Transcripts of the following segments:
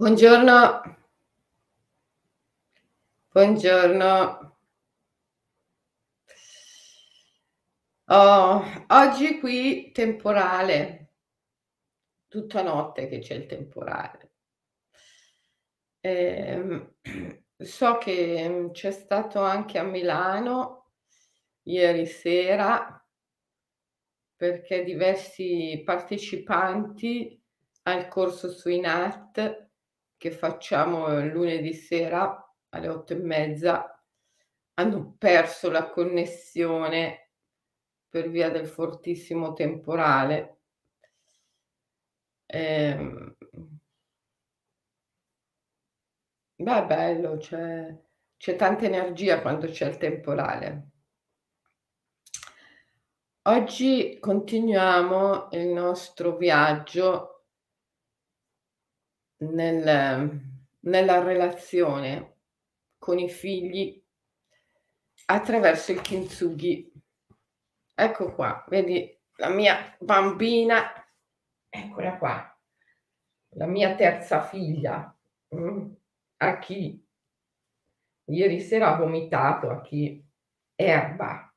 Buongiorno. Buongiorno. Oh, oggi qui temporale. Tutta notte che c'è il temporale. Ehm, so che c'è stato anche a Milano ieri sera perché diversi partecipanti al corso su INAT che facciamo lunedì sera alle 8 e mezza hanno perso la connessione per via del fortissimo temporale. Ehm Beh, bello, c'è c'è tanta energia quando c'è il temporale. Oggi continuiamo il nostro viaggio nel nella relazione con i figli attraverso il kintsugi. Ecco qua, vedi la mia bambina, eccola qua, la mia terza figlia, mh, a chi ieri sera ha vomitato, a chi erba.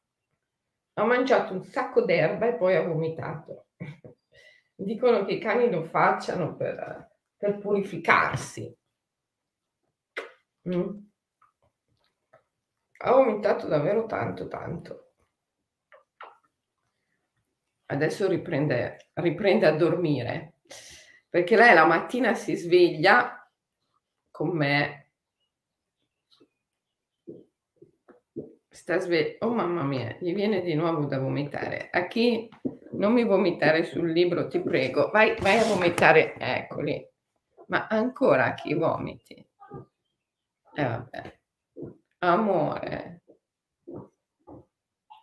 Ha mangiato un sacco d'erba e poi ha vomitato. Dicono che i cani lo facciano per per purificarsi. Mh. Ha vomitato davvero tanto, tanto. Adesso riprende riprende a dormire, perché lei la mattina si sveglia con me sta sve oh mamma mia, gli viene di nuovo da vomitare. A chi non mi vomitare sul libro, ti prego. Vai vai a vomitare, eccoli. Ma ancora chi vomiti? Eh vabbè. Amore.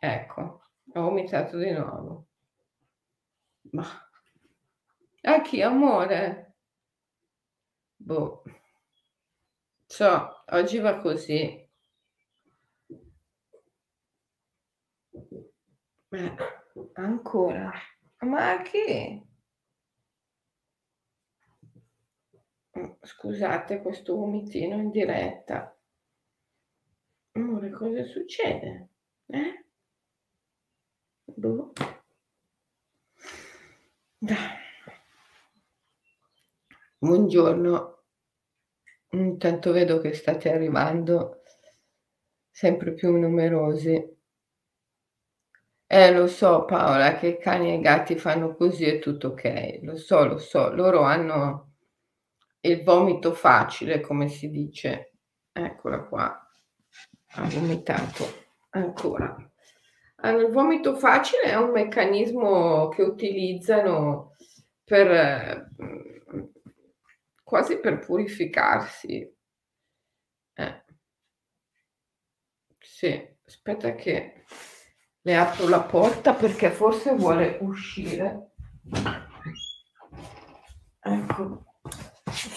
Ecco, ho vomitato di nuovo. Ma a chi amore? Boh. So, oggi va così. Eh, ancora. Ma a chi? Scusate questo vomitino in diretta. Amore, cosa succede? Eh? Boh. Buongiorno. Intanto vedo che state arrivando sempre più numerosi. Eh, lo so Paola che cani e gatti fanno così è tutto okay. Lo so, lo so. Loro hanno il vomito facile, come si dice. Eccola qua. Ha vomitato ancora. Allora, il vomito facile è un meccanismo che utilizzano per quasi per purificarsi. Eh. Sì, aspetta che le apro la porta perché forse vuole uscire. Ecco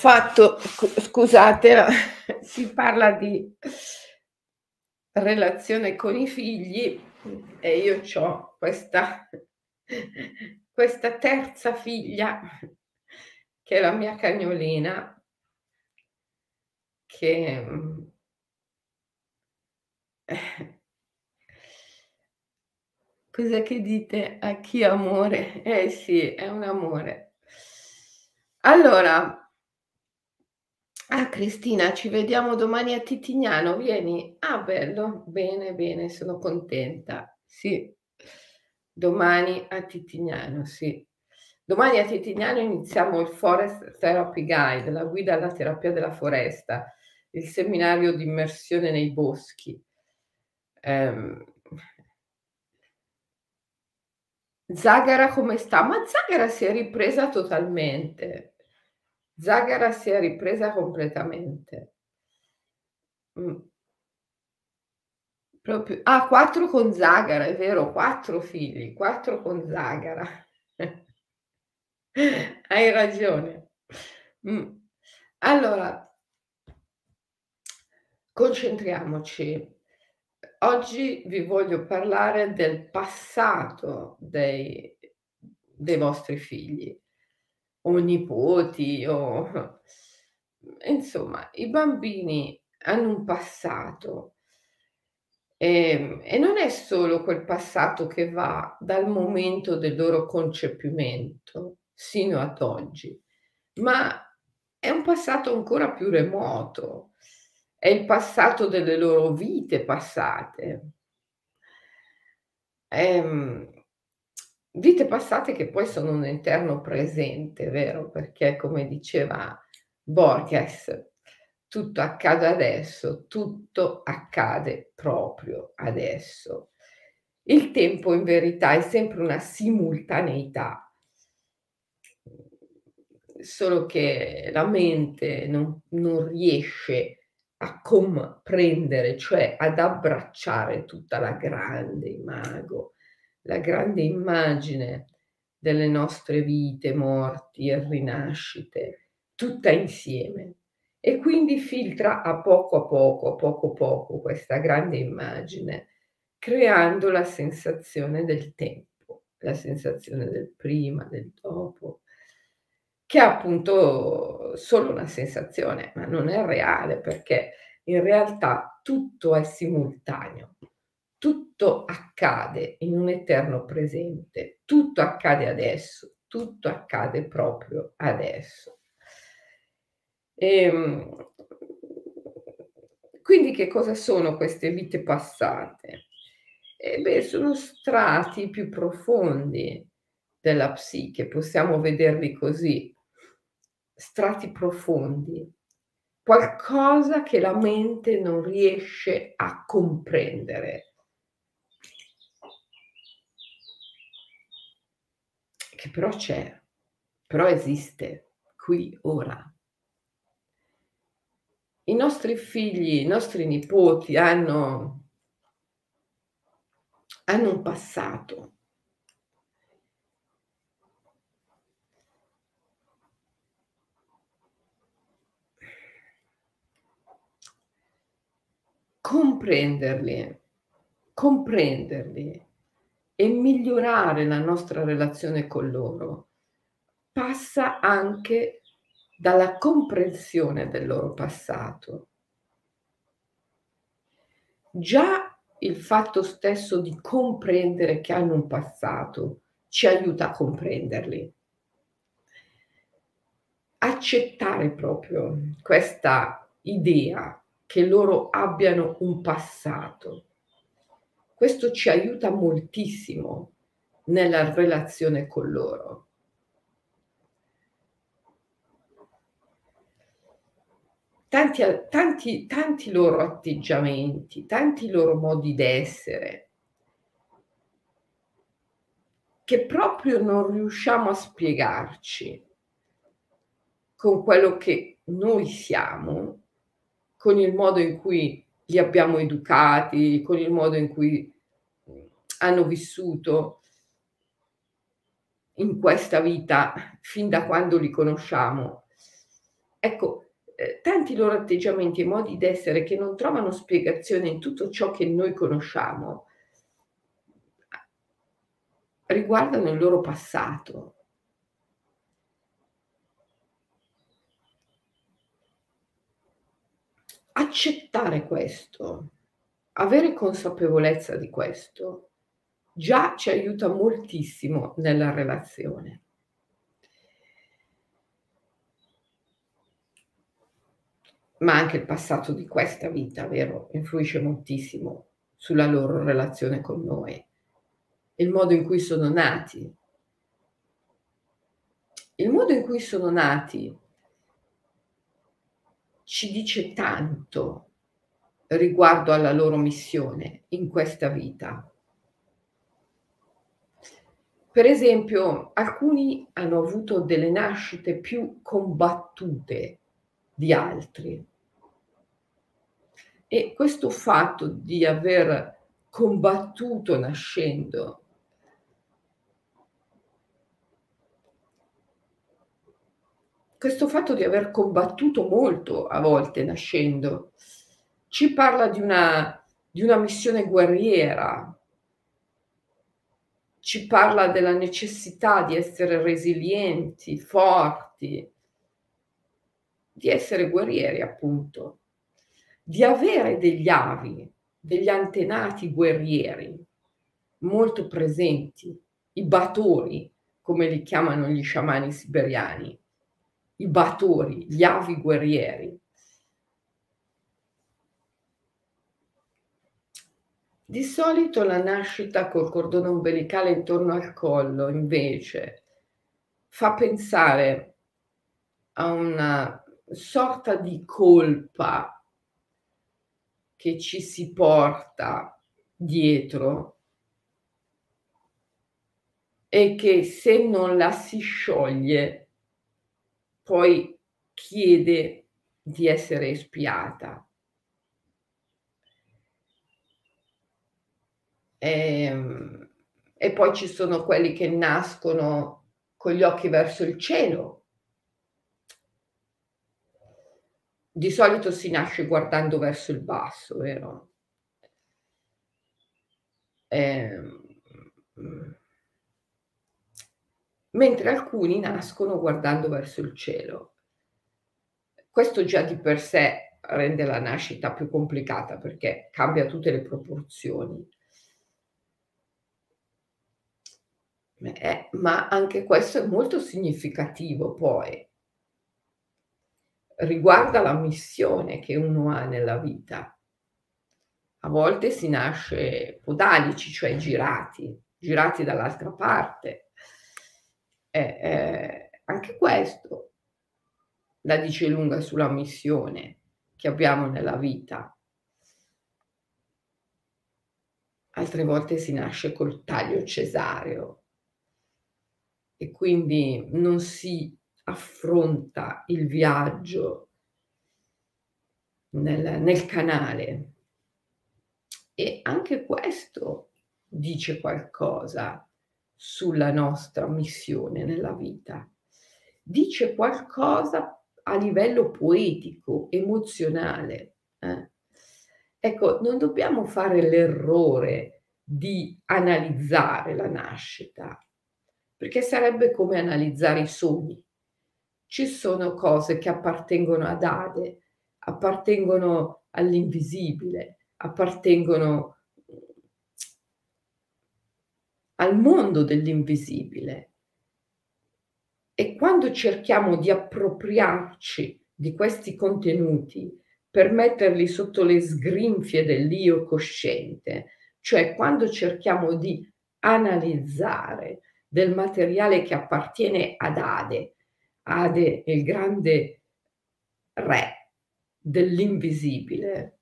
fatto, scusate, si parla di relazione con i figli e io ho questa, questa terza figlia che è la mia cagnolina che Cos'è che dite? A chi amore? Eh sì, è un amore. Allora Ah Cristina, ci vediamo domani a Titignano, vieni? Ah bello, bene, bene, sono contenta. Sì, domani a Titignano, sì. Domani a Titignano iniziamo il Forest Therapy Guide, la guida alla terapia della foresta, il seminario di immersione nei boschi. Ehm Zagara come sta? Ma Zagara si è ripresa totalmente. Zagara si è ripresa completamente. Mh. Proprio ah, 4 con Zagara, è vero, 4 figli, 4 con Zagara. Hai ragione. Mh. Allora concentriamoci. Oggi vi voglio parlare del passato dei dei vostri figli o nipoti o insomma, i bambini hanno un passato. Ehm, e non è solo quel passato che va dal momento del loro concepimento sino ad oggi, ma è un passato ancora più remoto. È il passato delle loro vite passate. Ehm, vite passate che poi sono un eterno presente, vero? Perché come diceva Borges tutto accade adesso, tutto accade proprio adesso. Il tempo in verità è sempre una simultaneità, solo che la mente non, non riesce a comprendere, cioè ad abbracciare tutta la grande imago, la grande immagine delle nostre vite, morti e rinascite, tutta insieme. E quindi filtra a poco a poco, a poco a poco questa grande immagine, creando la sensazione del tempo, la sensazione del prima, del dopo, che è appunto solo una sensazione, ma non è reale perché in realtà tutto è simultaneo, tutto accade in un eterno presente, tutto accade adesso, tutto accade proprio adesso. Ehm, quindi che cosa sono queste vite passate? Eh beh, sono strati più profondi della psiche, possiamo vederli così, strati profondi, qualcosa che la mente non riesce a comprendere. Che però c'è, però esiste qui, ora. I nostri figli, i nostri nipoti hanno, hanno un passato. Comprenderli, comprenderli e migliorare la nostra relazione con loro passa anche dalla comprensione del loro passato. Già il fatto stesso di comprendere che hanno un passato ci aiuta a comprenderli. Accettare proprio questa idea che loro abbiano un passato. Questo ci aiuta moltissimo nella relazione con loro. tanti, tanti, tanti loro atteggiamenti, tanti loro modi d'essere, che proprio non riusciamo a spiegarci con quello che noi siamo, con il modo in cui li abbiamo educati, con il modo in cui hanno vissuto in questa vita fin da quando li conosciamo. Ecco, eh, tanti loro atteggiamenti e modi d'essere che non trovano spiegazione in tutto ciò che noi conosciamo riguardano il loro passato. Accettare questo, avere consapevolezza di questo, già ci aiuta moltissimo nella relazione. ma anche il passato di questa vita, vero? Influisce moltissimo sulla loro relazione con noi, il modo in cui sono nati. Il modo in cui sono nati ci dice tanto riguardo alla loro missione in questa vita. Per esempio, alcuni hanno avuto delle nascite più combattute di altri. E questo fatto di aver combattuto nascendo questo fatto di aver combattuto molto a volte nascendo ci parla di una, di una missione guerriera, ci parla della necessità di essere resilienti, forti, di essere guerrieri appunto, di avere degli avi, degli antenati guerrieri molto presenti, i batori, come li chiamano gli sciamani siberiani, i batori, gli avi guerrieri. Di solito la nascita col cordone ombelicale intorno al collo, invece, fa pensare a una sorta di colpa che ci si porta dietro e che se non la si scioglie poi chiede di essere espiata. E, ehm, e poi ci sono quelli che nascono con gli occhi verso il cielo. Di solito si nasce guardando verso il basso, vero? Eh, mentre alcuni nascono guardando verso il cielo. Questo già di per sé rende la nascita più complicata perché cambia tutte le proporzioni. Eh, ma anche questo è molto significativo poi. Riguarda la missione che uno ha nella vita. A volte si nasce podalici, cioè girati, girati dall'altra parte eh, eh, anche questo la dice lunga sulla missione che abbiamo nella vita. Altre volte si nasce col taglio cesareo e quindi non si affronta il viaggio nel, nel canale. E anche questo dice qualcosa sulla nostra missione nella vita. Dice qualcosa a livello poetico, emozionale. Eh? Ecco, non dobbiamo fare l'errore di analizzare la nascita, perché sarebbe come analizzare i sogni. Ci sono cose che appartengono ad Ade, appartengono all'invisibile, appartengono al mondo dell'invisibile. E quando cerchiamo di appropriarci di questi contenuti per metterli sotto le sgrinfie dell'io cosciente, cioè quando cerchiamo di analizzare del materiale che appartiene ad Ade, Ade il grande re dell'invisibile,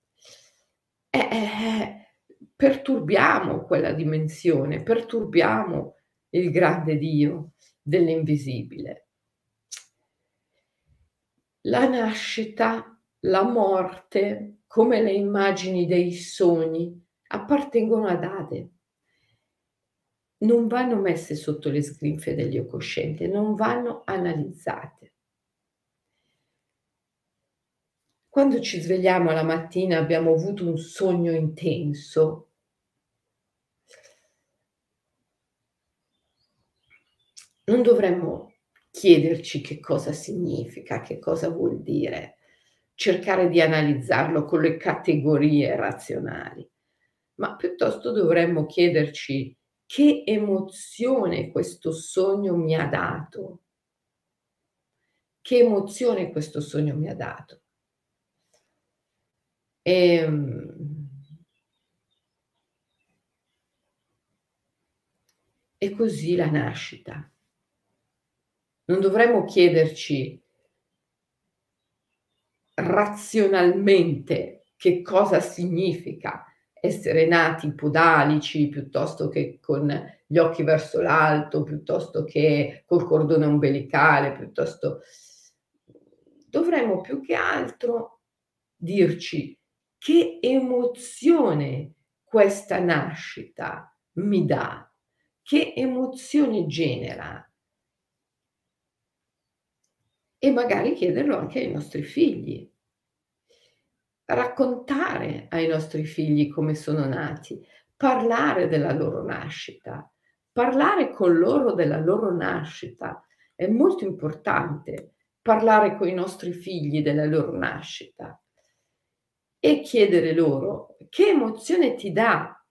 eh, eh, perturbiamo quella dimensione, perturbiamo il grande Dio dell'invisibile. La nascita, la morte, come le immagini dei sogni, appartengono ad Ade. Non vanno messe sotto le sgrinfie dell'io cosciente, non vanno analizzate. Quando ci svegliamo la mattina abbiamo avuto un sogno intenso, non dovremmo chiederci che cosa significa, che cosa vuol dire, cercare di analizzarlo con le categorie razionali, ma piuttosto dovremmo chiederci che emozione questo sogno mi ha dato. Che emozione questo sogno mi ha dato. E, ehm, e così la nascita. Non dovremmo chiederci razionalmente che cosa significa essere nati podalici piuttosto che con gli occhi verso l'alto, piuttosto che col cordone ombelicale, piuttosto dovremmo più che altro dirci che emozione questa nascita mi dà, che emozione genera e magari chiederlo anche ai nostri figli. Raccontare ai nostri figli come sono nati, parlare della loro nascita, parlare con loro della loro nascita è molto importante parlare coi nostri figli della loro nascita e chiedere loro che emozione ti dà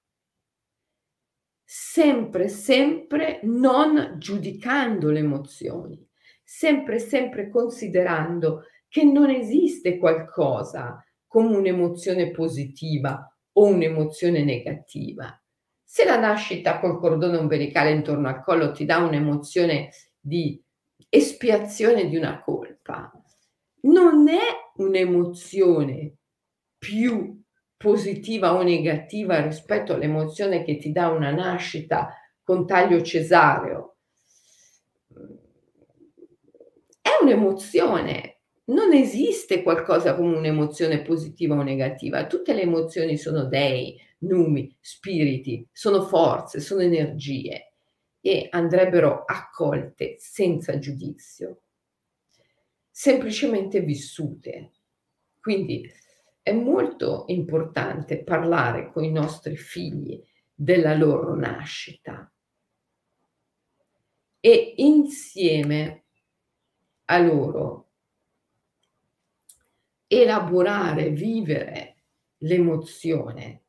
sempre, sempre non giudicando le emozioni, sempre, sempre considerando che non esiste qualcosa come un'emozione positiva o un'emozione negativa. Se la nascita col cordone ombelicale intorno al collo ti dà un'emozione di espiazione di una colpa, non è un'emozione più positiva o negativa rispetto all'emozione che ti dà una nascita con taglio cesareo. È un'emozione, non esiste qualcosa come un'emozione positiva o negativa, tutte le emozioni sono dei, numi, spiriti, sono forze, sono energie e andrebbero accolte senza giudizio, semplicemente vissute. Quindi è molto importante parlare con i nostri figli della loro nascita e insieme a loro elaborare, vivere l'emozione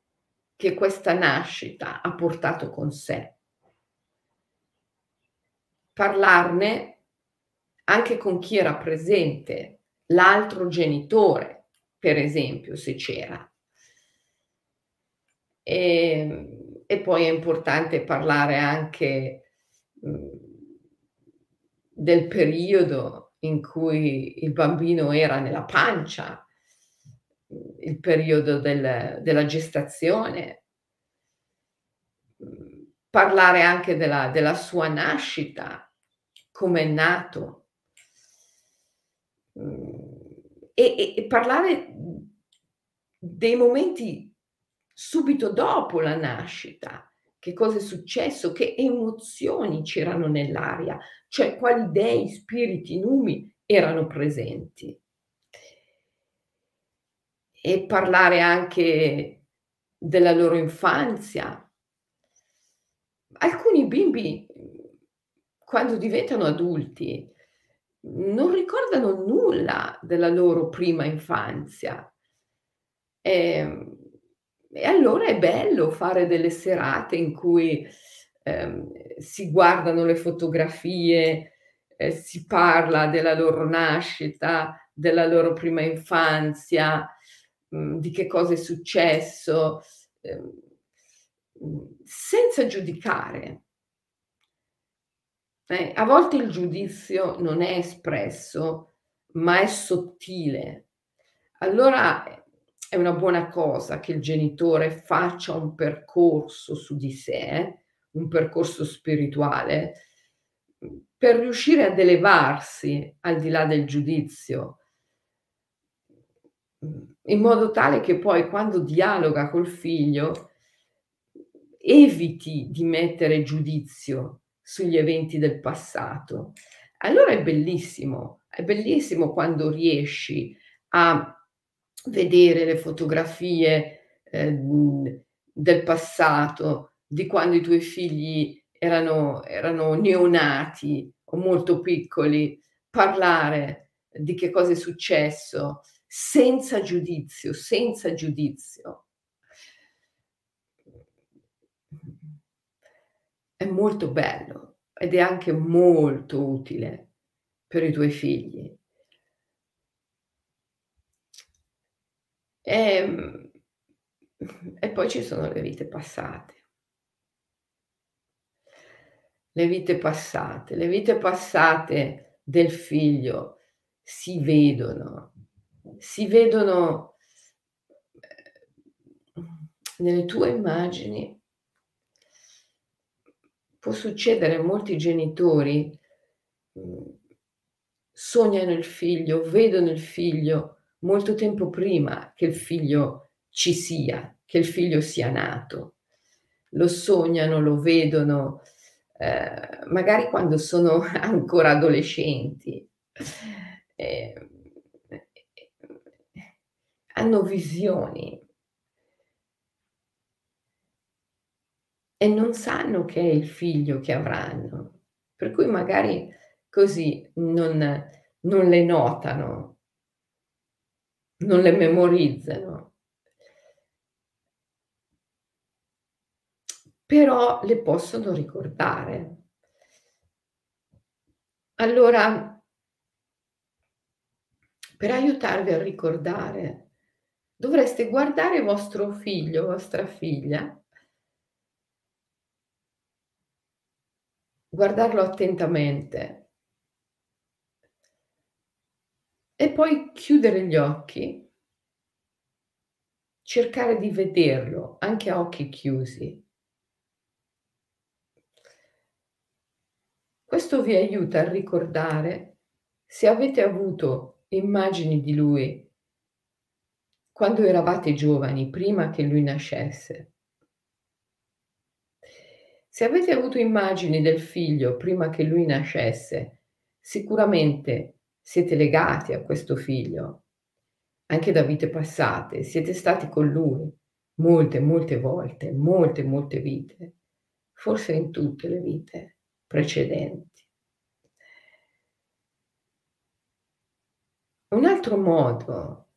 che questa nascita ha portato con sé. Parlarne anche con chi era presente, l'altro genitore, per esempio, se c'era. E, ehm, e poi è importante parlare anche mh, del periodo in cui il bambino era nella pancia, il periodo del, della gestazione, parlare anche della, della sua nascita, come è nato. E, e parlare dei momenti subito dopo la nascita, che cosa è successo, che emozioni c'erano nell'aria, cioè quali dei, spiriti, numi erano presenti. E parlare anche della loro infanzia. Alcuni bimbi, quando diventano adulti, non ricordano nulla della loro prima infanzia. E, ehm, e allora è bello fare delle serate in cui ehm, si guardano le fotografie, eh, si parla della loro nascita, della loro prima infanzia, mh, mm, di che cosa è successo, ehm, senza giudicare. Eh, a volte il giudizio non è espresso, ma è sottile. Allora è una buona cosa che il genitore faccia un percorso su di sé, un percorso spirituale, per riuscire ad elevarsi al di là del giudizio, in modo tale che poi quando dialoga col figlio eviti di mettere giudizio sugli eventi del passato. Allora è bellissimo, è bellissimo quando riesci a vedere le fotografie eh, del passato, di quando i tuoi figli erano, erano neonati o molto piccoli, parlare di che cosa è successo senza giudizio, senza giudizio. è molto bello ed è anche molto utile per i tuoi figli. E, ehm, e poi ci sono le vite passate. Le vite passate, le vite passate del figlio si vedono, si vedono eh, nelle tue immagini può succedere molti genitori, mhmm, sognano il figlio, vedono il figlio molto tempo prima che il figlio ci sia, che il figlio sia nato. Lo sognano, lo vedono, eh, magari quando sono ancora adolescenti. Eh, hanno visioni, e non sanno che è il figlio che avranno. Per cui magari così non, non le notano, non le memorizzano. Però le possono ricordare. Allora, per aiutarvi a ricordare, dovreste guardare vostro figlio, vostra figlia, guardarlo attentamente e poi chiudere gli occhi, cercare di vederlo anche a occhi chiusi. Questo vi aiuta a ricordare se avete avuto immagini di lui quando eravate giovani, prima che lui nascesse. Se avete avuto immagini del figlio prima che lui nascesse, sicuramente siete legati a questo figlio, anche da vite passate, siete stati con lui molte, molte volte, molte, molte vite, forse in tutte le vite precedenti. Un altro modo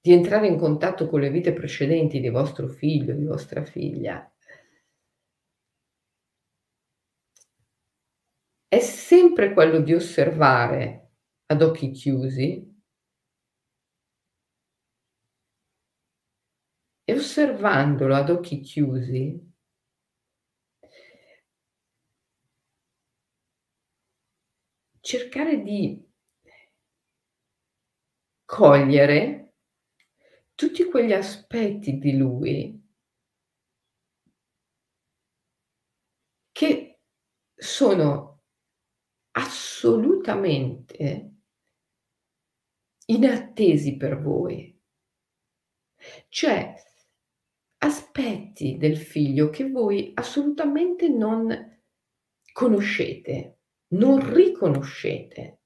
di entrare in contatto con le vite precedenti di vostro figlio, di vostra figlia, è sempre quello di osservare ad occhi chiusi. E osservandolo ad occhi chiusi cercare di cogliere tutti quegli aspetti di lui che sono assolutamente inattesi per voi. Cioè, aspetti del figlio che voi assolutamente non conoscete, non riconoscete.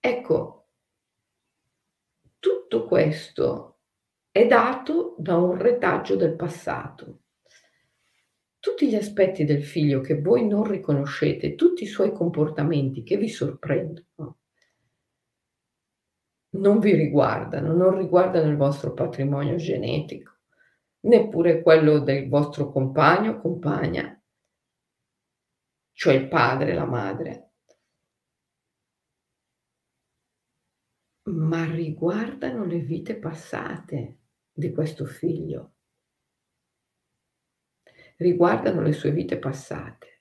Ecco, tutto questo è dato da un retaggio del passato tutti gli aspetti del figlio che voi non riconoscete, tutti i suoi comportamenti che vi sorprendono, non vi riguardano, non riguardano il vostro patrimonio genetico, neppure quello del vostro compagno o compagna, cioè il padre, la madre, ma riguardano le vite passate di questo figlio riguardano le sue vite passate.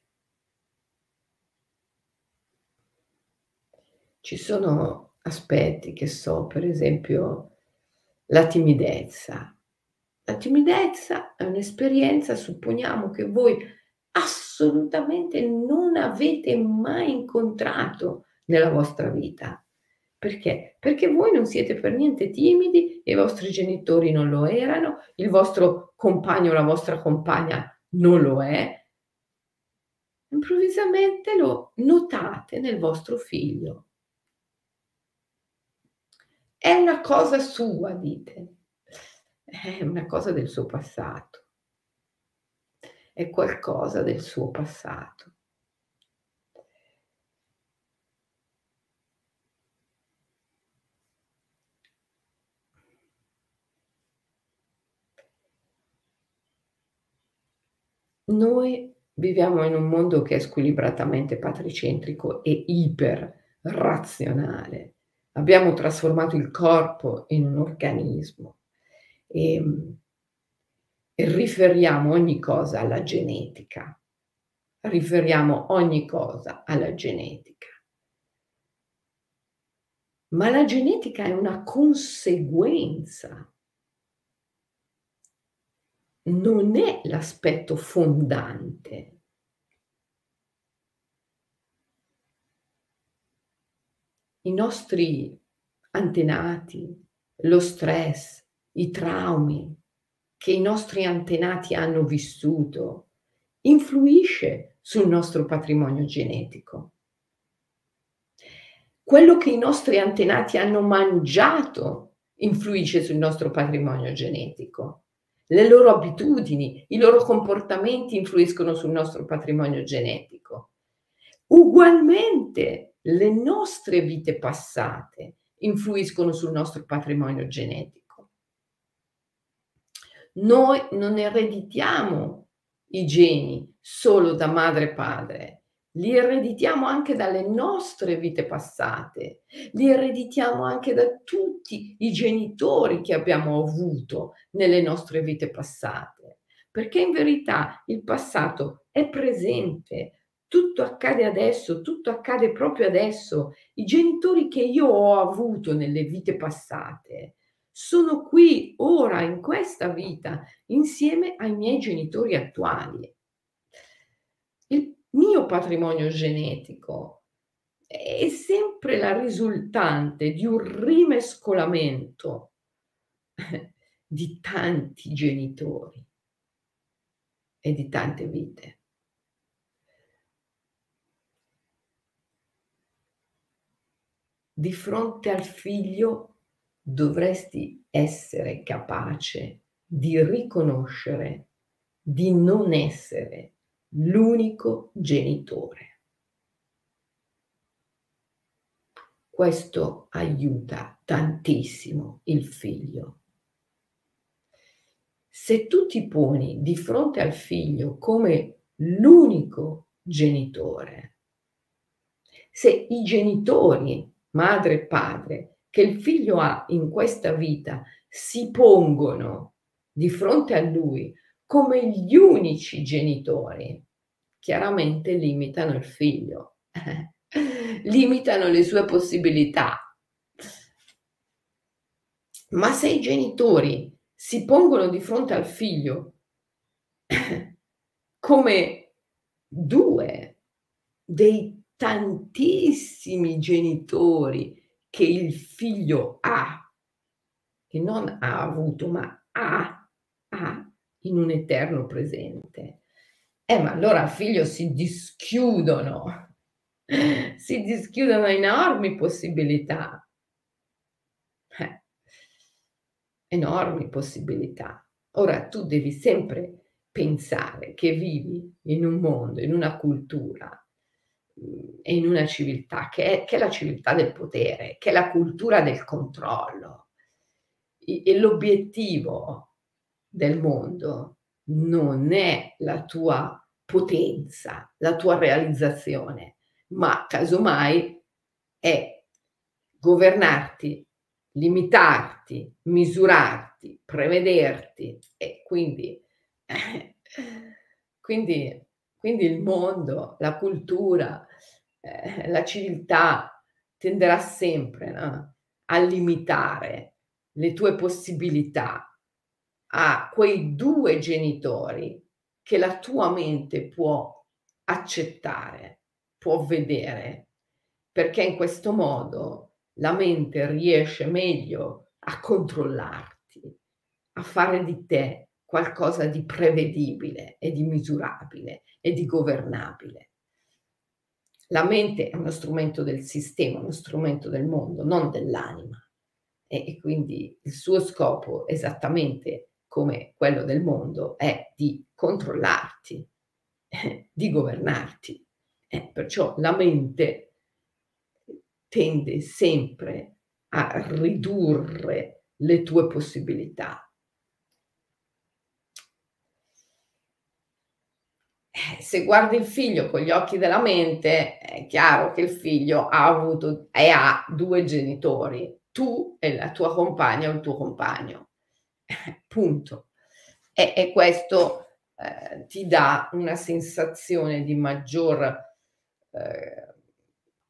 Ci sono aspetti che so, per esempio la timidezza. La timidezza è un'esperienza, supponiamo che voi assolutamente non avete mai incontrato nella vostra vita. Perché? Perché voi non siete per niente timidi, i vostri genitori non lo erano, il vostro compagno o la vostra compagna non lo è, improvvisamente lo notate nel vostro figlio. È una cosa sua, dite, è una cosa del suo passato, è qualcosa del suo passato. Noi viviamo in un mondo che è squilibratamente patricentrico e iperrazionale. Abbiamo trasformato il corpo in un organismo e, ehm, e riferiamo ogni cosa alla genetica. Riferiamo ogni cosa alla genetica. Ma la genetica è una conseguenza non è l'aspetto fondante. I nostri antenati, lo stress, i traumi che i nostri antenati hanno vissuto, influisce sul nostro patrimonio genetico. Quello che i nostri antenati hanno mangiato influisce sul nostro patrimonio genetico le loro abitudini, i loro comportamenti influiscono sul nostro patrimonio genetico. Ugualmente le nostre vite passate influiscono sul nostro patrimonio genetico. Noi non ereditiamo i geni solo da madre e padre, li ereditiamo anche dalle nostre vite passate, li ereditiamo anche da tutti i genitori che abbiamo avuto nelle nostre vite passate, perché in verità il passato è presente, tutto accade adesso, tutto accade proprio adesso. I genitori che io ho avuto nelle vite passate sono qui ora in questa vita insieme ai miei genitori attuali. Il mio patrimonio genetico è sempre la risultante di un rimescolamento di tanti genitori e di tante vite. Di fronte al figlio dovresti essere capace di riconoscere di non essere l'unico genitore. Questo aiuta tantissimo il figlio. Se tu ti poni di fronte al figlio come l'unico genitore, se i genitori, madre e padre, che il figlio ha in questa vita si pongono di fronte a lui come gli unici genitori, chiaramente limitano il figlio, limitano le sue possibilità. Ma se i genitori si pongono di fronte al figlio come due dei tantissimi genitori che il figlio ha, che non ha avuto, ma ha, in un eterno presente. Eh, ma allora al figlio si dischiudono, si dischiudono enormi possibilità. Eh, enormi possibilità. Ora tu devi sempre pensare che vivi in un mondo, in una cultura mm, e in una civiltà che è, che è la civiltà del potere, che è la cultura del controllo. E l'obiettivo del mondo non è la tua potenza, la tua realizzazione, ma casomai è governarti, limitarti, misurarti, prevederti e quindi, quindi, quindi il mondo, la cultura, eh, la civiltà tenderà sempre no? a limitare le tue possibilità a quei due genitori che la tua mente può accettare, può vedere, perché in questo modo la mente riesce meglio a controllarti, a fare di te qualcosa di prevedibile e di misurabile e di governabile. La mente è uno strumento del sistema, uno strumento del mondo, non dell'anima. E, quindi il suo scopo esattamente come quello del mondo è di controllarti, di governarti. Eh, perciò la mente tende sempre a ridurre le tue possibilità. Eh, se guardi il figlio con gli occhi della mente, è chiaro che il figlio ha avuto e ha due genitori, tu e la tua compagna o il tuo compagno punto. E, e questo eh, ti dà una sensazione di maggior eh,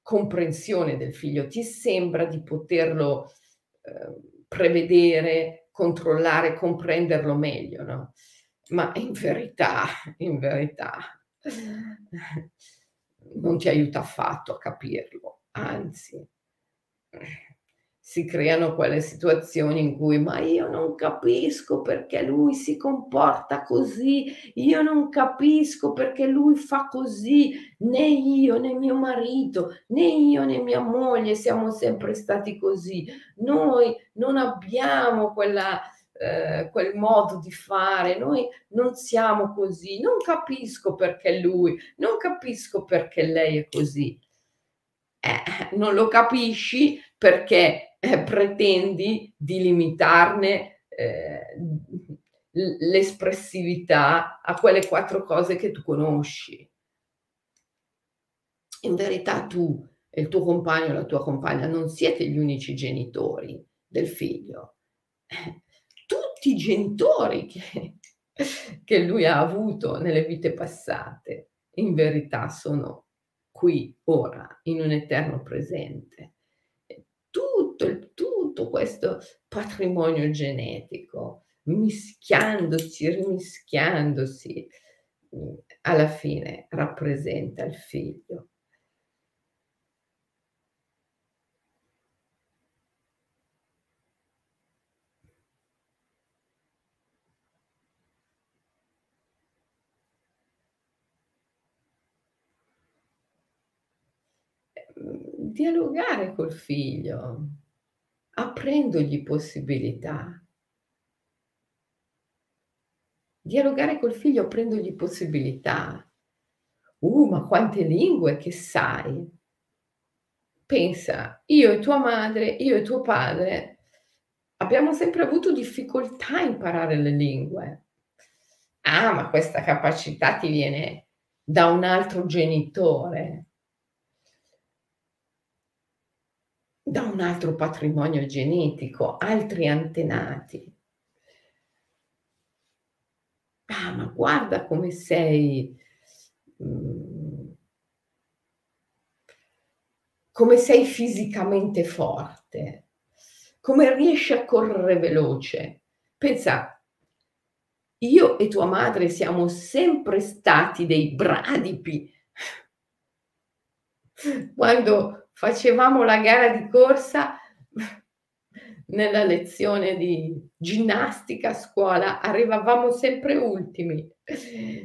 comprensione del figlio, ti sembra di poterlo eh, prevedere, controllare, comprenderlo meglio, no? Ma in verità, in verità, non ti aiuta affatto a capirlo, anzi si creano quelle situazioni in cui ma io non capisco perché lui si comporta così, io non capisco perché lui fa così, né io né mio marito, né io né mia moglie siamo sempre stati così, noi non abbiamo quella eh, quel modo di fare, noi non siamo così, non capisco perché lui, non capisco perché lei è così. Eh, non lo capisci perché eh, pretendi di limitarne eh, l'espressività a quelle quattro cose che tu conosci. In verità tu e il tuo compagno o la tua compagna non siete gli unici genitori del figlio. Eh, tutti i genitori che, che lui ha avuto nelle vite passate, in verità sono qui, ora, in un eterno presente. Tutto, tutto questo patrimonio genetico mischiandosi, rimischiandosi, alla fine rappresenta il figlio. Ehm, dialogare col figlio, aprendogli possibilità. Dialogare col figlio aprendogli possibilità. Uh, ma quante lingue che sai! Pensa, io e tua madre, io e tuo padre abbiamo sempre avuto difficoltà a imparare le lingue. Ah, ma questa capacità ti viene da un altro genitore, da un altro patrimonio genetico, altri antenati. Ah, ma guarda come sei, mhmm come sei fisicamente forte, come riesci a correre veloce. Pensa, io e tua madre siamo sempre stati dei bradipi. Quando facevamo la gara di corsa nella lezione di ginnastica a scuola arrivavamo sempre ultimi.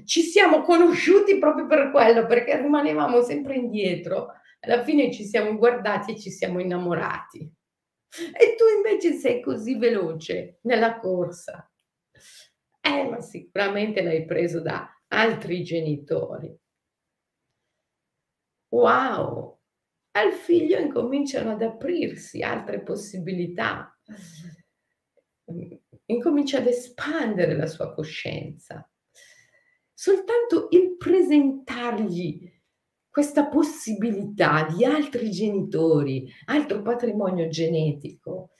Ci siamo conosciuti proprio per quello, perché rimanevamo sempre indietro. Alla fine ci siamo guardati e ci siamo innamorati. E tu invece sei così veloce nella corsa. Eh, ma sicuramente l'hai preso da altri genitori. Wow! Al figlio incominciano ad aprirsi altre possibilità incomincia ad espandere la sua coscienza. Soltanto il presentargli questa possibilità di altri genitori, altro patrimonio genetico,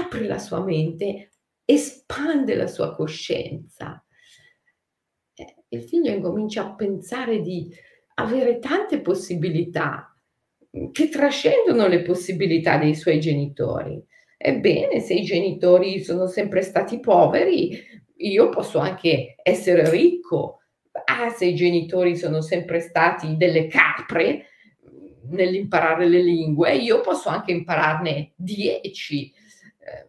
apre la sua mente, espande la sua coscienza. Eh, il figlio incomincia a pensare di avere tante possibilità che trascendono le possibilità dei suoi genitori. Ebbene, se i genitori sono sempre stati poveri, io posso anche essere ricco. Ah, se i genitori sono sempre stati delle capre nell'imparare le lingue, io posso anche impararne dieci. Eh,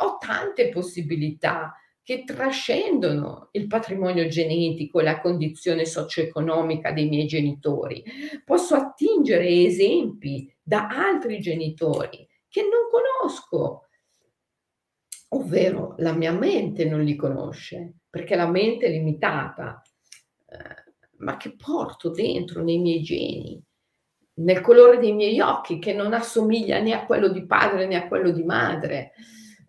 ho tante possibilità che trascendono il patrimonio genetico e la condizione socio-economica dei miei genitori. Posso attingere esempi da altri genitori che non conosco, ovvero la mia mente non li conosce, perché la mente è limitata, eh, ma che porto dentro nei miei geni, nel colore dei miei occhi, che non assomiglia né a quello di padre né a quello di madre,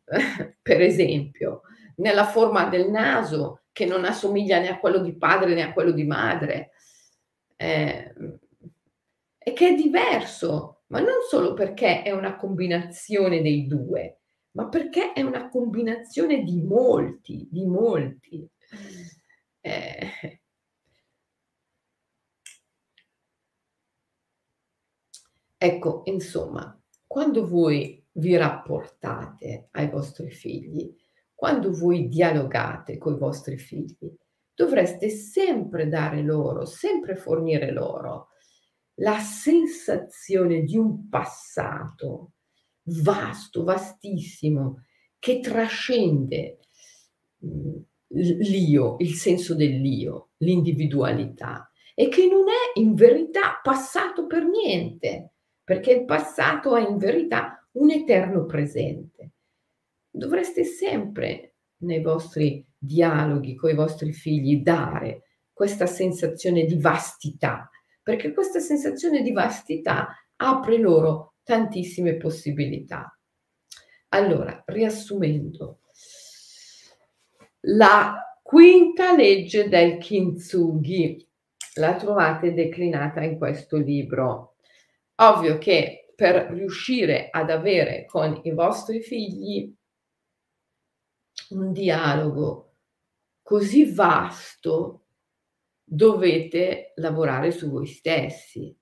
per esempio, nella forma del naso, che non assomiglia né a quello di padre né a quello di madre, eh, e che è diverso ma non solo perché è una combinazione dei due, ma perché è una combinazione di molti, di molti. Eh. Ecco, insomma, quando voi vi rapportate ai vostri figli, quando voi dialogate con i vostri figli, dovreste sempre dare loro, sempre fornire loro la sensazione di un passato vasto, vastissimo, che trascende mm, l'io, il senso dell'io, l'individualità e che non è in verità passato per niente, perché il passato è in verità un eterno presente. Dovreste sempre nei vostri dialoghi con i vostri figli dare questa sensazione di vastità, perché questa sensazione di vastità apre loro tantissime possibilità. Allora, riassumendo, la quinta legge del Kintsugi la trovate declinata in questo libro. Ovvio che per riuscire ad avere con i vostri figli un dialogo così vasto, dovete lavorare su voi stessi.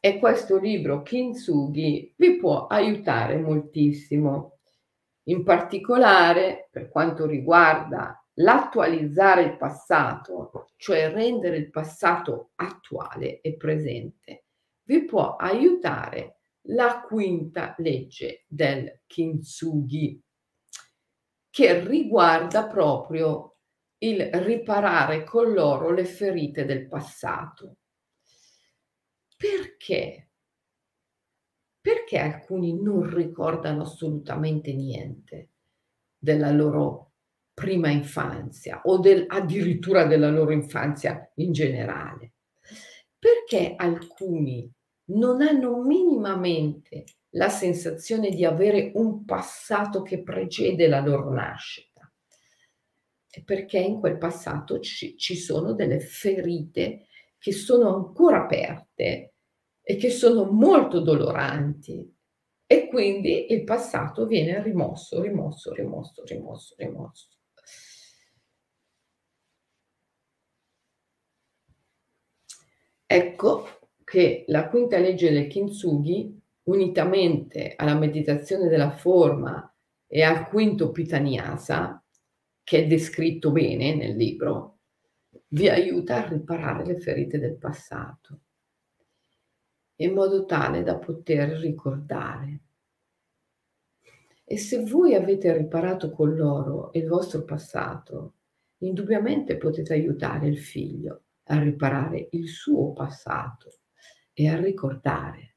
E questo libro Kintsugi vi può aiutare moltissimo. In particolare, per quanto riguarda l'attualizzare il passato, cioè rendere il passato attuale e presente, vi può aiutare la quinta legge del Kintsugi, che riguarda proprio il riparare con loro le ferite del passato. Perché? Perché alcuni non ricordano assolutamente niente della loro prima infanzia o del, addirittura della loro infanzia in generale. Perché alcuni non hanno minimamente la sensazione di avere un passato che precede la loro nascita? Perché in quel passato ci, ci sono delle ferite che sono ancora aperte e che sono molto doloranti e quindi il passato viene rimosso, rimosso, rimosso, rimosso, rimosso. Ecco che la quinta legge del Kintsugi, unitamente alla meditazione della forma e al quinto Pitaniasa, che è descritto bene nel libro, vi aiuta a riparare le ferite del passato, in modo tale da poter ricordare. E se voi avete riparato con loro il vostro passato, indubbiamente potete aiutare il figlio a riparare il suo passato e a ricordare.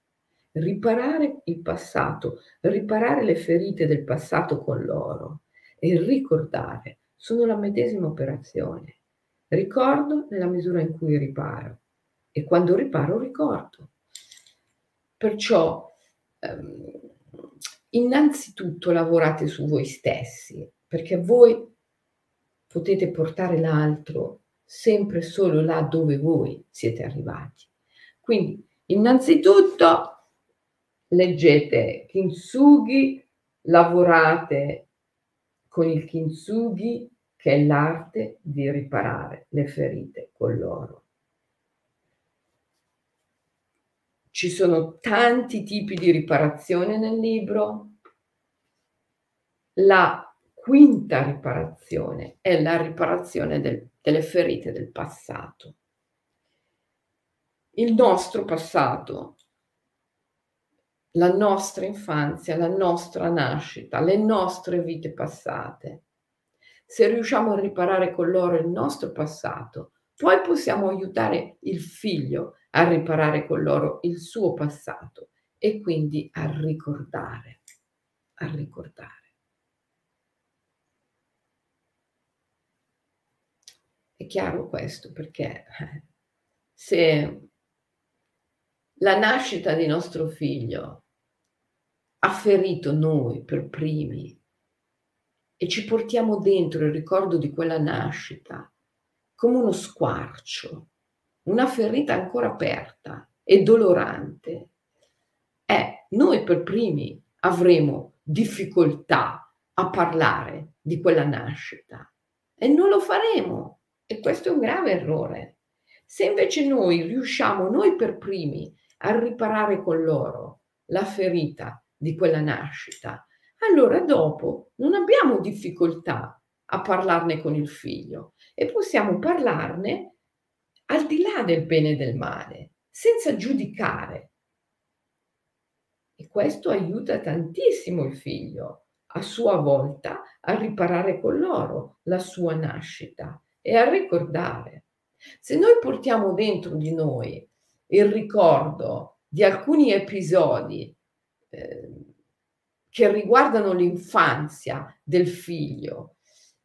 Riparare il passato, riparare le ferite del passato con loro e ricordare sono la medesima operazione. Ricordo nella misura in cui riparo e quando riparo ricordo. Perciò ehm, innanzitutto lavorate su voi stessi perché voi potete portare l'altro sempre solo là dove voi siete arrivati. Quindi, innanzitutto, leggete Kintsugi, lavorate con il Kintsugi, che è l'arte di riparare le ferite con l'oro. Ci sono tanti tipi di riparazione nel libro. La quinta riparazione è la riparazione del, delle ferite del passato. Il nostro passato, la nostra infanzia, la nostra nascita, le nostre vite passate. Se riusciamo a riparare con loro il nostro passato, poi possiamo aiutare il figlio a riparare con loro il suo passato e quindi a ricordare, a ricordare. È chiaro questo perché eh, se la nascita di nostro figlio ha ferito noi per primi e ci portiamo dentro il ricordo di quella nascita come uno squarcio, una ferita ancora aperta e dolorante, eh, noi per primi avremo difficoltà a parlare di quella nascita e non lo faremo e questo è un grave errore. Se invece noi riusciamo, noi per primi, a riparare con loro la ferita di quella nascita, allora dopo non abbiamo difficoltà a parlarne con il figlio e possiamo parlarne al di là del bene e del male, senza giudicare. E questo aiuta tantissimo il figlio, a sua volta, a riparare con loro la sua nascita e a ricordare. Se noi portiamo dentro di noi il ricordo di alcuni episodi eh, che riguardano l'infanzia del figlio,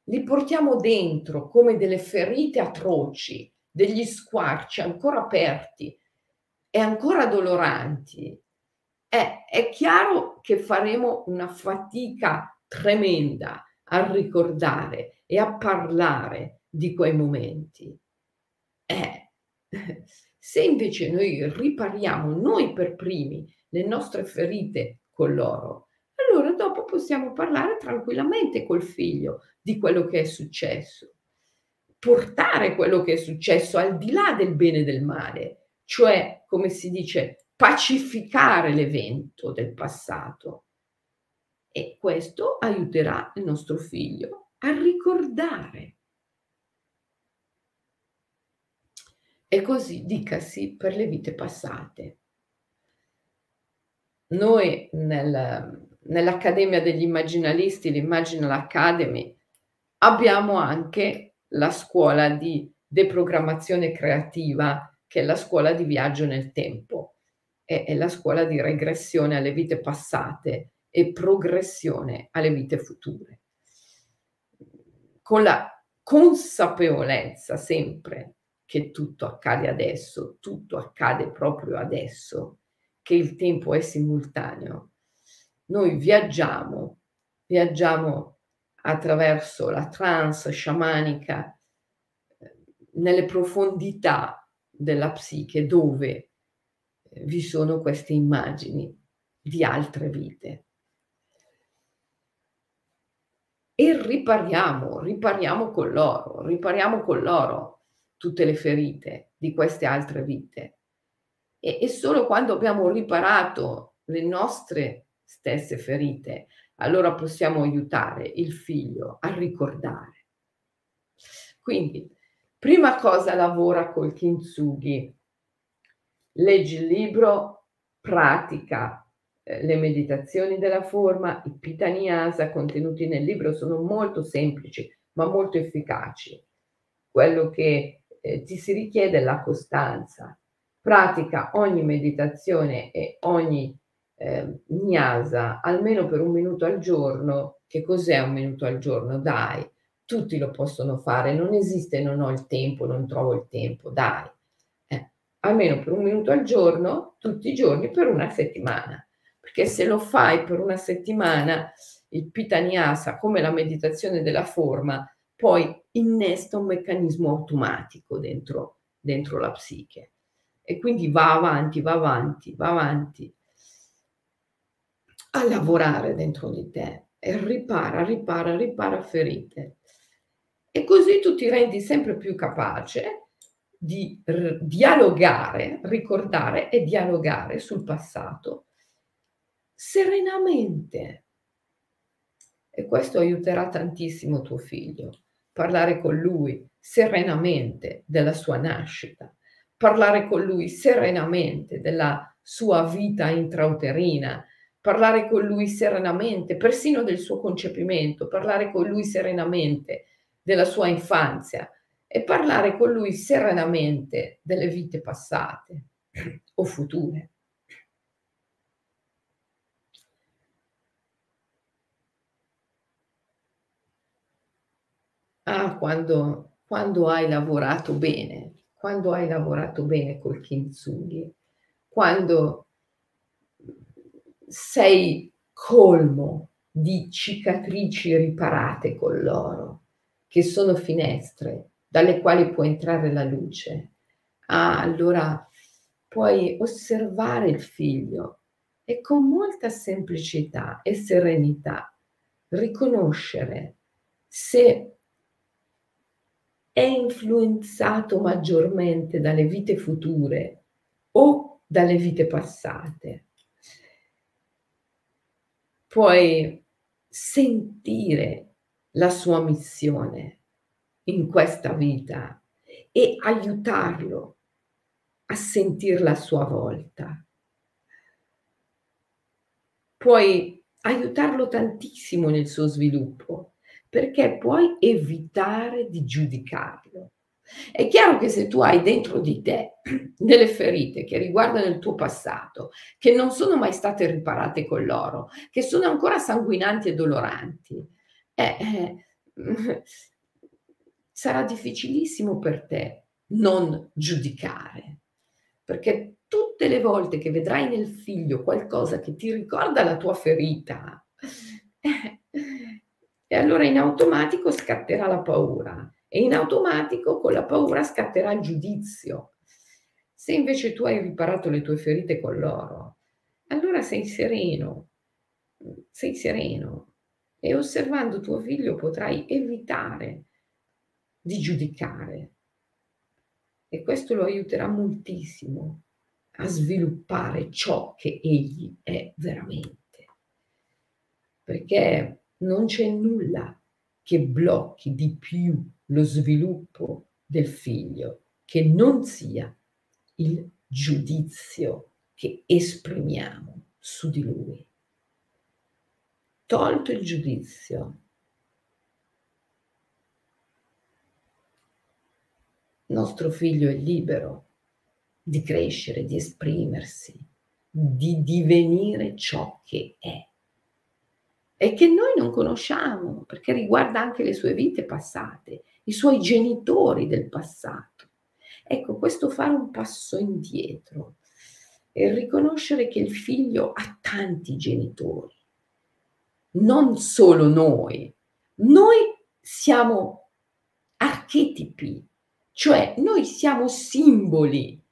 li portiamo dentro come delle ferite atroci, degli squarci ancora aperti e ancora doloranti, è, è chiaro che faremo una fatica tremenda a ricordare e a parlare di quei momenti. Eh, se invece noi ripariamo noi per primi le nostre ferite con loro, dopo possiamo parlare tranquillamente col figlio di quello che è successo, portare quello che è successo al di là del bene e del male, cioè, come si dice, pacificare l'evento del passato. E questo aiuterà il nostro figlio a ricordare. E così dicasi per le vite passate. Noi nel, nell'Accademia degli Immaginalisti, l'Imaginal Academy, abbiamo anche la scuola di deprogrammazione creativa, che è la scuola di viaggio nel tempo, è, è la scuola di regressione alle vite passate e progressione alle vite future. Con la consapevolezza sempre che tutto accade adesso, tutto accade proprio adesso, che il tempo è simultaneo, noi viaggiamo, viaggiamo attraverso la trance sciamanica eh, nelle profondità della psiche dove eh, vi sono queste immagini di altre vite. E ripariamo, ripariamo con loro, ripariamo con loro tutte le ferite di queste altre vite. E, e solo quando abbiamo riparato le nostre stesse ferite, allora possiamo aiutare il figlio a ricordare. Quindi, prima cosa lavora col kintsugi, leggi il libro, pratica eh, le meditazioni della forma, i pitaniasa contenuti nel libro sono molto semplici ma molto efficaci. Quello che eh, ti si richiede è la costanza. Pratica ogni meditazione e ogni eh, Gnasa almeno per un minuto al giorno, che cos'è un minuto al giorno? Dai, tutti lo possono fare, non esiste non ho il tempo, non trovo il tempo, dai. Eh, almeno per un minuto al giorno, tutti i giorni per una settimana. Perché se lo fai per una settimana, il pitaniasa, come la meditazione della forma, poi innesta un meccanismo automatico dentro, dentro la psiche. E quindi va avanti, va avanti, va avanti a lavorare dentro di te e ripara, ripara, ripara ferite. E così tu ti rendi sempre più capace di r- dialogare, ricordare e dialogare sul passato serenamente. E questo aiuterà tantissimo tuo figlio. Parlare con lui serenamente della sua nascita, parlare con lui serenamente della sua vita intrauterina, parlare con lui serenamente, persino del suo concepimento, parlare con lui serenamente della sua infanzia e parlare con lui serenamente delle vite passate o future. Ah, quando, quando hai lavorato bene, quando hai lavorato bene col kintsugi, quando sei colmo di cicatrici riparate con loro, che sono finestre dalle quali può entrare la luce. Ah, allora puoi osservare il figlio e con molta semplicità e serenità riconoscere se è influenzato maggiormente dalle vite future o dalle vite passate puoi sentire la sua missione in questa vita e aiutarlo a sentirla a sua volta. Puoi aiutarlo tantissimo nel suo sviluppo perché puoi evitare di giudicarlo, È chiaro che se tu hai dentro di te delle ferite che riguardano il tuo passato, che non sono mai state riparate con l'oro, che sono ancora sanguinanti e doloranti, eh, eh, sarà difficilissimo per te non giudicare, perché tutte le volte che vedrai nel figlio qualcosa che ti ricorda la tua ferita, eh, e allora in automatico scatterà la paura e in automatico con la paura scatterà il giudizio. Se invece tu hai riparato le tue ferite con loro, allora sei sereno, sei sereno e osservando tuo figlio potrai evitare di giudicare e questo lo aiuterà moltissimo a sviluppare ciò che egli è veramente. Perché non c'è nulla che blocchi di più lo sviluppo del figlio che non sia il giudizio che esprimiamo su di lui. Tolto il giudizio, nostro figlio è libero di crescere, di esprimersi, di divenire ciò che è e che noi non conosciamo perché riguarda anche le sue vite passate, i suoi genitori del passato. Ecco, questo fare un passo indietro e riconoscere che il figlio ha tanti genitori, non solo noi. Noi siamo archetipi, cioè noi siamo simboli,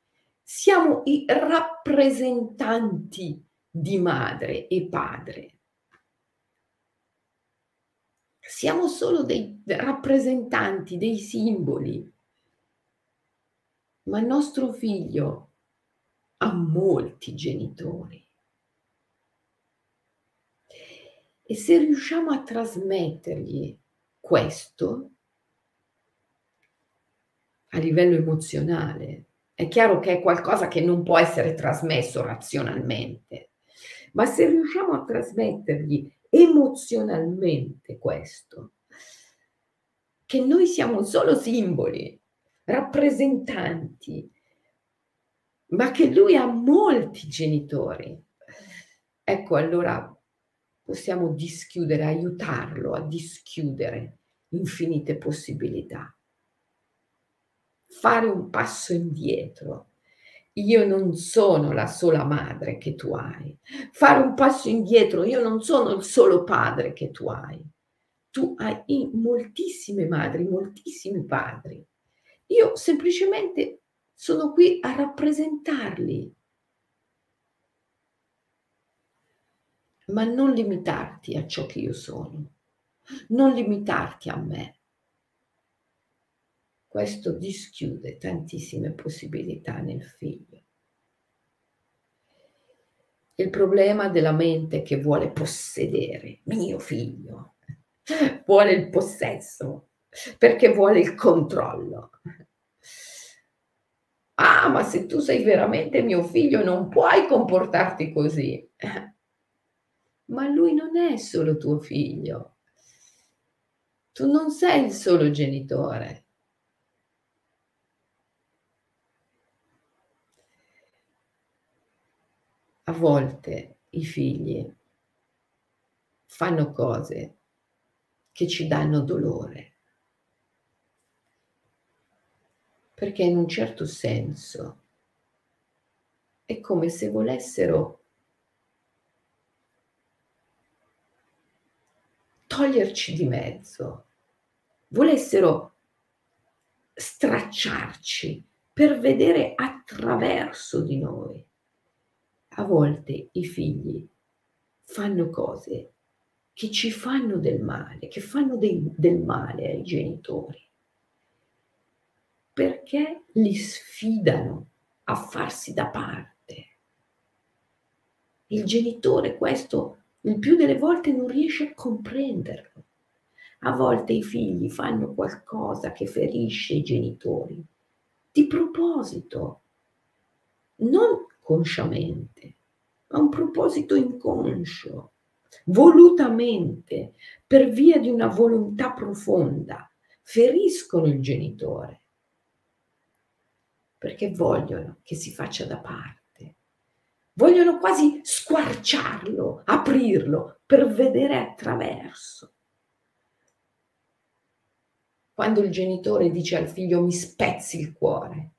siamo i rappresentanti di madre e padre siamo solo dei rappresentanti, dei simboli, ma il nostro figlio ha molti genitori. E se riusciamo a trasmettergli questo a livello emozionale, è chiaro che è qualcosa che non può essere trasmesso razionalmente, ma se riusciamo a trasmettergli emozionalmente questo, che noi siamo solo simboli, rappresentanti, ma che lui ha molti genitori. Ecco, allora possiamo dischiudere, aiutarlo a dischiudere infinite possibilità. Fare un passo indietro io non sono la sola madre che tu hai. Fare un passo indietro, io non sono il solo padre che tu hai. Tu hai moltissime madri, moltissimi padri. Io semplicemente sono qui a rappresentarli. Ma non limitarti a ciò che io sono, non limitarti a me. Questo dischiude tantissime possibilità nel figlio. Il problema della mente che vuole possedere mio figlio, vuole il possesso, perché vuole il controllo. Ah, ma se tu sei veramente mio figlio non puoi comportarti così. Ma lui non è solo tuo figlio. Tu non sei il solo genitore. A volte i figli fanno cose che ci danno dolore, perché in un certo senso è come se volessero toglierci di mezzo, volessero stracciarci per vedere attraverso di noi a volte i figli fanno cose che ci fanno del male, che fanno dei, del male ai genitori, perché li sfidano a farsi da parte. Il genitore questo il più delle volte non riesce a comprenderlo. A volte i figli fanno qualcosa che ferisce i genitori, di proposito, non consciamente, ma un proposito inconscio, volutamente, per via di una volontà profonda, feriscono il genitore. perché vogliono che si faccia da parte. Vogliono quasi squarciarlo, aprirlo per vedere attraverso. Quando il genitore dice al figlio mi spezzi il cuore,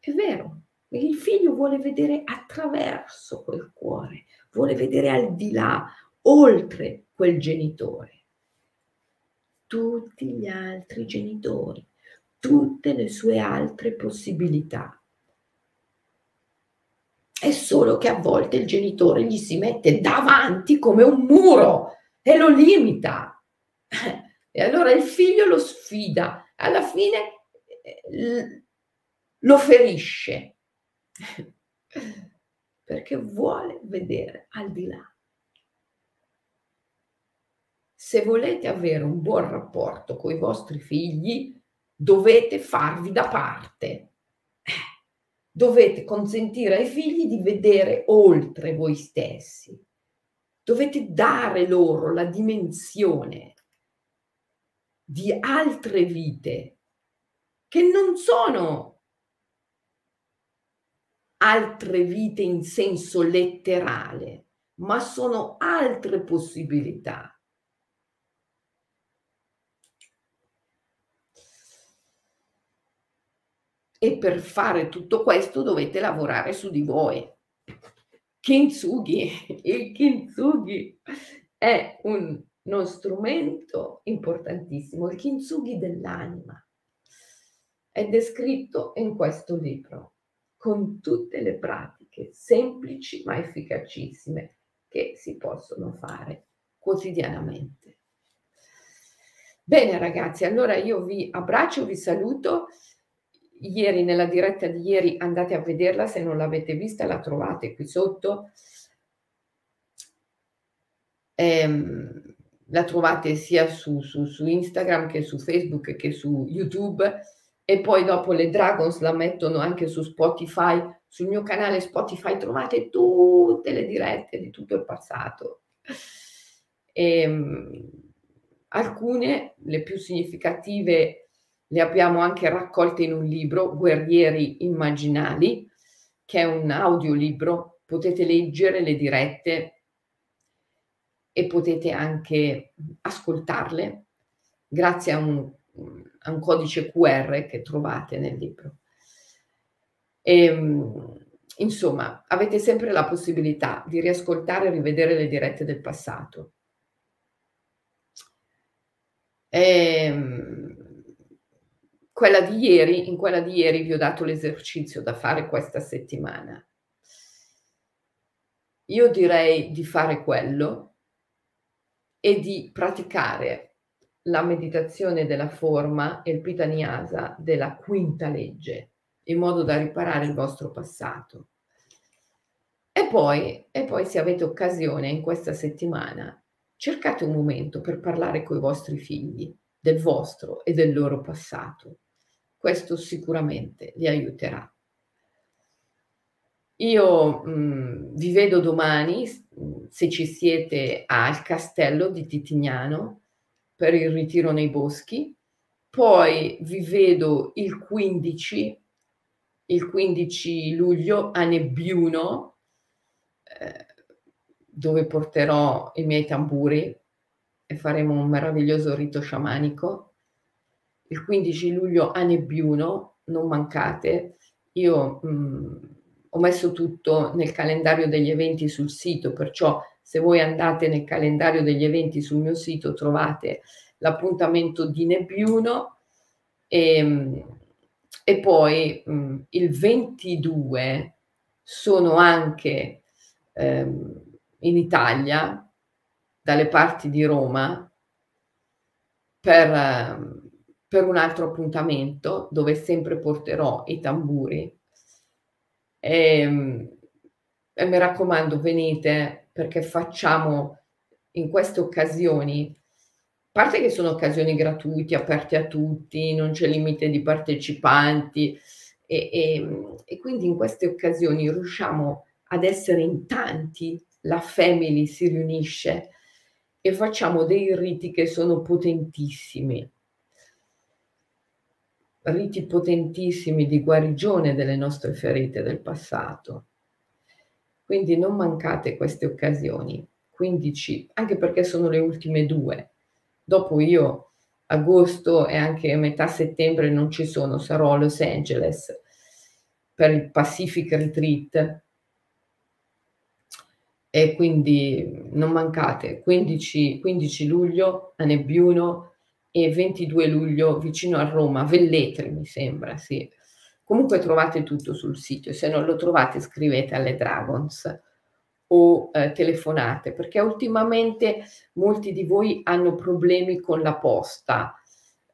è vero, il figlio vuole vedere attraverso quel cuore, vuole vedere al di là, oltre quel genitore. Tutti gli altri genitori, tutte le sue altre possibilità. È solo che a volte il genitore gli si mette davanti come un muro e lo limita. E allora il figlio lo sfida, alla fine eh, lo ferisce perché vuole vedere al di là. Se volete avere un buon rapporto con i vostri figli, dovete farvi da parte. Dovete consentire ai figli di vedere oltre voi stessi. Dovete dare loro la dimensione di altre vite che non sono altre vite in senso letterale, ma sono altre possibilità. E per fare tutto questo dovete lavorare su di voi. Kintsugi, il kintsugi è un, uno strumento importantissimo, il kintsugi dell'anima. È descritto in questo libro con tutte le pratiche semplici ma efficacissime che si possono fare quotidianamente. Bene ragazzi, allora io vi abbraccio, vi saluto. Ieri, nella diretta di ieri, andate a vederla, se non l'avete vista la trovate qui sotto. Ehm, la trovate sia su, su, su Instagram che su Facebook che su YouTube e poi dopo le Dragons la mettono anche su Spotify. Sul mio canale Spotify trovate tutte le dirette di tutto il passato. E, um, alcune, le più significative, le abbiamo anche raccolte in un libro, Guerrieri Immaginali, che è un audiolibro. Potete leggere le dirette e potete anche ascoltarle grazie a un a un codice QR che trovate nel libro. E, ehm, insomma, avete sempre la possibilità di riascoltare e rivedere le dirette del passato. E, ehm, quella di ieri, in quella di ieri vi ho dato l'esercizio da fare questa settimana. Io direi di fare quello e di praticare la meditazione della forma e il pitaniasa della quinta legge, in modo da riparare il vostro passato. E poi, e poi se avete occasione in questa settimana, cercate un momento per parlare con i vostri figli del vostro e del loro passato. Questo sicuramente li aiuterà. Io mh, mm, vi vedo domani, se ci siete, al castello di Titignano, per il ritiro nei boschi, poi vi vedo il 15, il 15 luglio a Nebbiuno, eh, dove porterò i miei tamburi e faremo un meraviglioso rito sciamanico. Il 15 luglio a Nebbiuno, non mancate, io mh, mm, ho messo tutto nel calendario degli eventi sul sito, perciò se voi andate nel calendario degli eventi sul mio sito trovate l'appuntamento di Nebbiuno e, ehm, e poi mh, mm, il 22 sono anche ehm, in Italia, dalle parti di Roma, per, ehm, per un altro appuntamento dove sempre porterò i tamburi. E, e mi raccomando, venite perché facciamo in queste occasioni, a parte che sono occasioni gratuite, aperte a tutti, non c'è limite di partecipanti e, e, e quindi in queste occasioni riusciamo ad essere in tanti, la family si riunisce e facciamo dei riti che sono potentissimi. riti potentissimi di guarigione delle nostre ferite del passato. Quindi non mancate queste occasioni. 15, anche perché sono le ultime due. Dopo io agosto e anche metà settembre non ci sono, sarò a Los Angeles per il Pacific Retreat e quindi non mancate 15, 15 luglio a Nebbiuno e 22 luglio vicino a Roma, Velletri mi sembra, sì. Comunque trovate tutto sul sito, se non lo trovate scrivete alle Dragons o eh, telefonate, perché ultimamente molti di voi hanno problemi con la posta,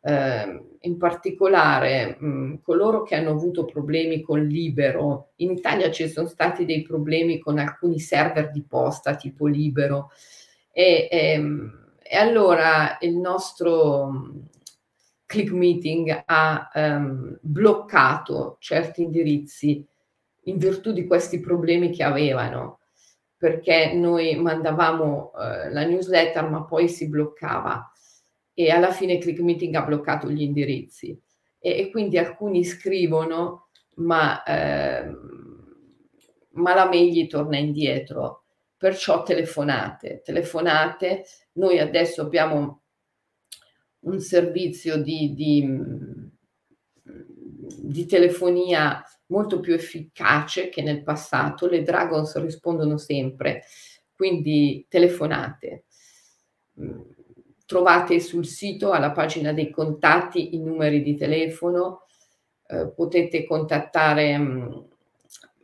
eh, in particolare mh, coloro che hanno avuto problemi con Libero. In Italia ci sono stati dei problemi con alcuni server di posta tipo Libero e, e, ehm, e allora il nostro click meeting ha um, bloccato certi indirizzi in virtù di questi problemi che avevano perché noi mandavamo uh, la newsletter ma poi si bloccava e alla fine Click Meeting ha bloccato gli indirizzi. E, e quindi alcuni scrivono ma, eh, ma la mail gli torna indietro. Perciò telefonate. Telefonate. Noi adesso abbiamo un servizio di, di, di telefonia molto più efficace che nel passato, le Dragons rispondono sempre, quindi telefonate. Trovate sul sito, alla pagina dei contatti, i numeri di telefono, eh, potete contattare mh,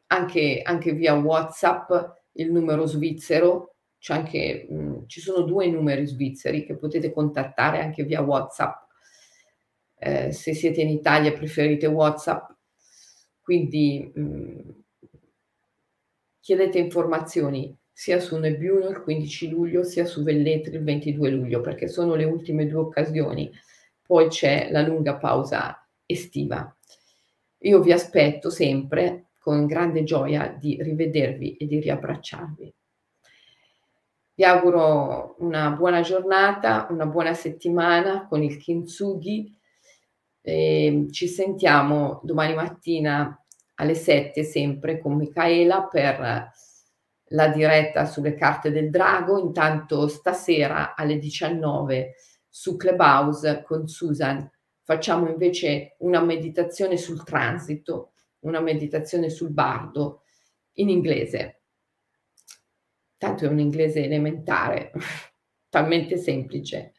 anche, anche, via WhatsApp il numero svizzero, anche, mh, ci sono due numeri svizzeri che potete contattare anche via WhatsApp. Eh, se siete in Italia preferite WhatsApp, quindi mh, chiedete informazioni sia su Nebbiuno il 15 luglio sia su Velletri il 22 luglio perché sono le ultime due occasioni. Poi c'è la lunga pausa estiva. Io vi aspetto sempre con grande gioia di rivedervi e di riabbracciarvi vi auguro una buona giornata una buona settimana con il Kintsugi e ci sentiamo domani mattina alle 7 sempre con Michaela per la diretta sulle carte del drago. Intanto stasera alle 19 su Clubhouse con Susan facciamo invece una meditazione sul transito, una meditazione sul bardo in inglese. Tanto è un inglese elementare, talmente semplice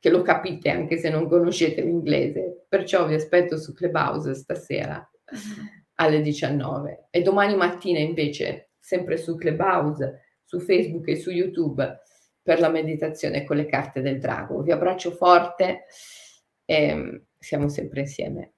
che lo capite anche se non conoscete l'inglese. Perciò vi aspetto su Clubhouse stasera alle 19 e domani mattina invece sempre su Clubhouse, su Facebook e su YouTube per la meditazione con le carte del drago. Vi abbraccio forte e siamo sempre insieme.